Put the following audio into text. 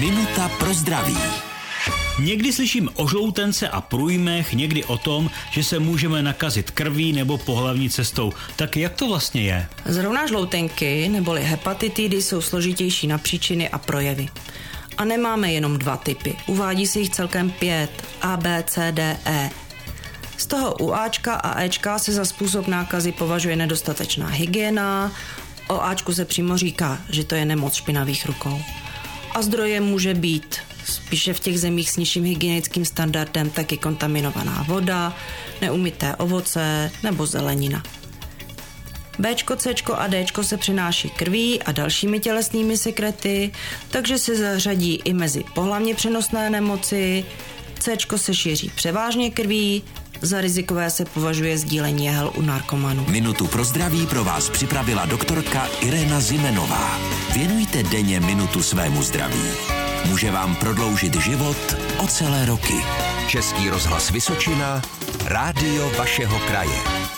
Minuta pro zdraví. Někdy slyším o žloutence a průjmech, někdy o tom, že se můžeme nakazit krví nebo pohlavní cestou. Tak jak to vlastně je? Zrovna žloutenky neboli hepatitidy jsou složitější na příčiny a projevy. A nemáme jenom dva typy. Uvádí se jich celkem pět. A, B, C, D, E. Z toho u Ačka a Ečka se za způsob nákazy považuje nedostatečná hygiena, o Ačku se přímo říká, že to je nemoc špinavých rukou. A zdrojem může být spíše v těch zemích s nižším hygienickým standardem taky kontaminovaná voda, neumité ovoce nebo zelenina. B, C a D se přináší krví a dalšími tělesnými sekrety, takže se zařadí i mezi pohlavně přenosné nemoci. C se šíří převážně krví, za rizikové se považuje sdílení jehel u narkomanů. Minutu pro zdraví pro vás připravila doktorka Irena Zimenová. Věnujte denně minutu svému zdraví. Může vám prodloužit život o celé roky. Český rozhlas Vysočina, rádio vašeho kraje.